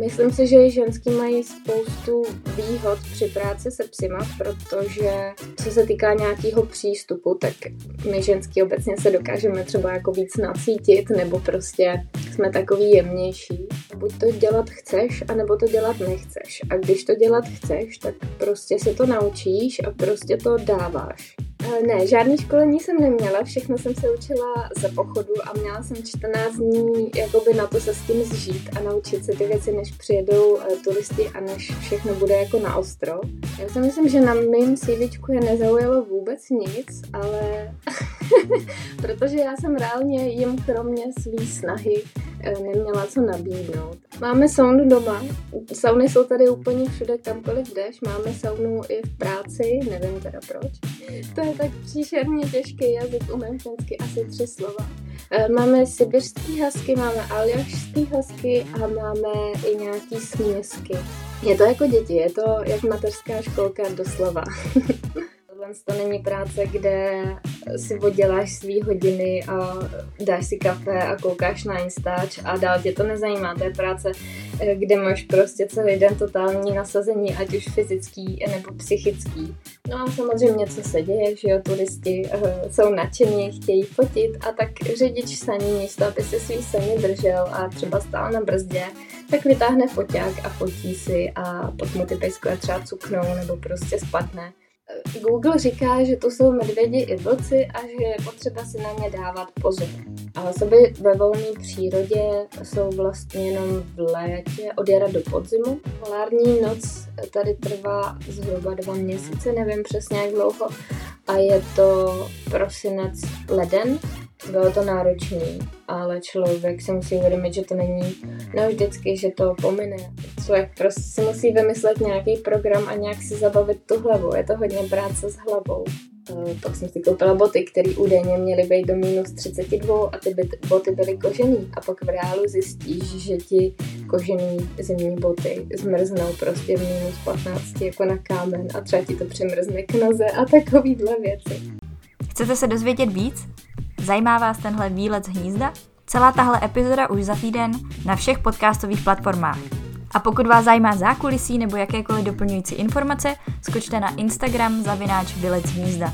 Myslím si, že ženský mají spoustu výhod při práci se psima, protože co se týká nějakého přístupu, tak my ženský obecně se dokážeme třeba jako víc nacítit, nebo prostě jsme takový jemnější. Buď to dělat chceš, anebo to dělat nechceš. A když to dělat chceš, tak prostě se to naučíš a prostě to dáváš. Eh, ne, žádný školení jsem neměla, všechno jsem se učila za pochodu a měla jsem 14 dní jakoby na to se s tím zžít a naučit se ty věci, než přijedou uh, turisti a než všechno bude jako na ostro. Já si myslím, že na mým CVčku je nezaujalo vůbec nic, ale protože já jsem reálně jim kromě své snahy eh, neměla co nabídnout. Máme saunu doma, sauny jsou tady úplně všude, kamkoliv jdeš, máme saunu i v práci, nevím teda proč. To je tak příšerně těžký jazyk, umím vždycky asi tři slova. Eh, máme sibirský hasky, máme aljašský hasky a máme i nějaký směsky. Je to jako děti, je to jak mateřská školka doslova. To není práce, kde si odděláš svý hodiny a dáš si kafe a koukáš na Instač a dál tě to nezajímá. To je práce, eh, kde máš prostě celý den totální nasazení, ať už fyzický nebo psychický. No a samozřejmě, co se děje, že jo, turisti uh, jsou nadšení, chtějí fotit a tak řidič saní místo, aby si svý saní držel a třeba stál na brzdě, tak vytáhne foťák a fotí si a pak mu ty pejskové třeba cuknou nebo prostě spadne. Google říká, že to jsou medvědi i vlci a že je potřeba si na ně dávat pozor. A osoby ve volné přírodě jsou vlastně jenom v létě od jara do podzimu. Polární noc tady trvá zhruba dva měsíce, nevím přesně jak dlouho, a je to prosinec leden, bylo to náročné, ale člověk si musí uvědomit, že to není no vždycky, že to pomine. Člověk prostě si musí vymyslet nějaký program a nějak si zabavit tu hlavu. Je to hodně práce s hlavou. Uh, pak jsem si koupila boty, které údajně měly být do minus 32 a ty boty byly kožený. A pak v reálu zjistíš, že ti kožený zimní boty zmrznou prostě v minus 15 jako na kámen a třeba ti to přemrzne k noze a takovýhle věci. Chcete se dozvědět víc? Zajímá vás tenhle výlet z hnízda? Celá tahle epizoda už za týden na všech podcastových platformách. A pokud vás zajímá zákulisí nebo jakékoliv doplňující informace, skočte na Instagram zavináč Vylec hnízda.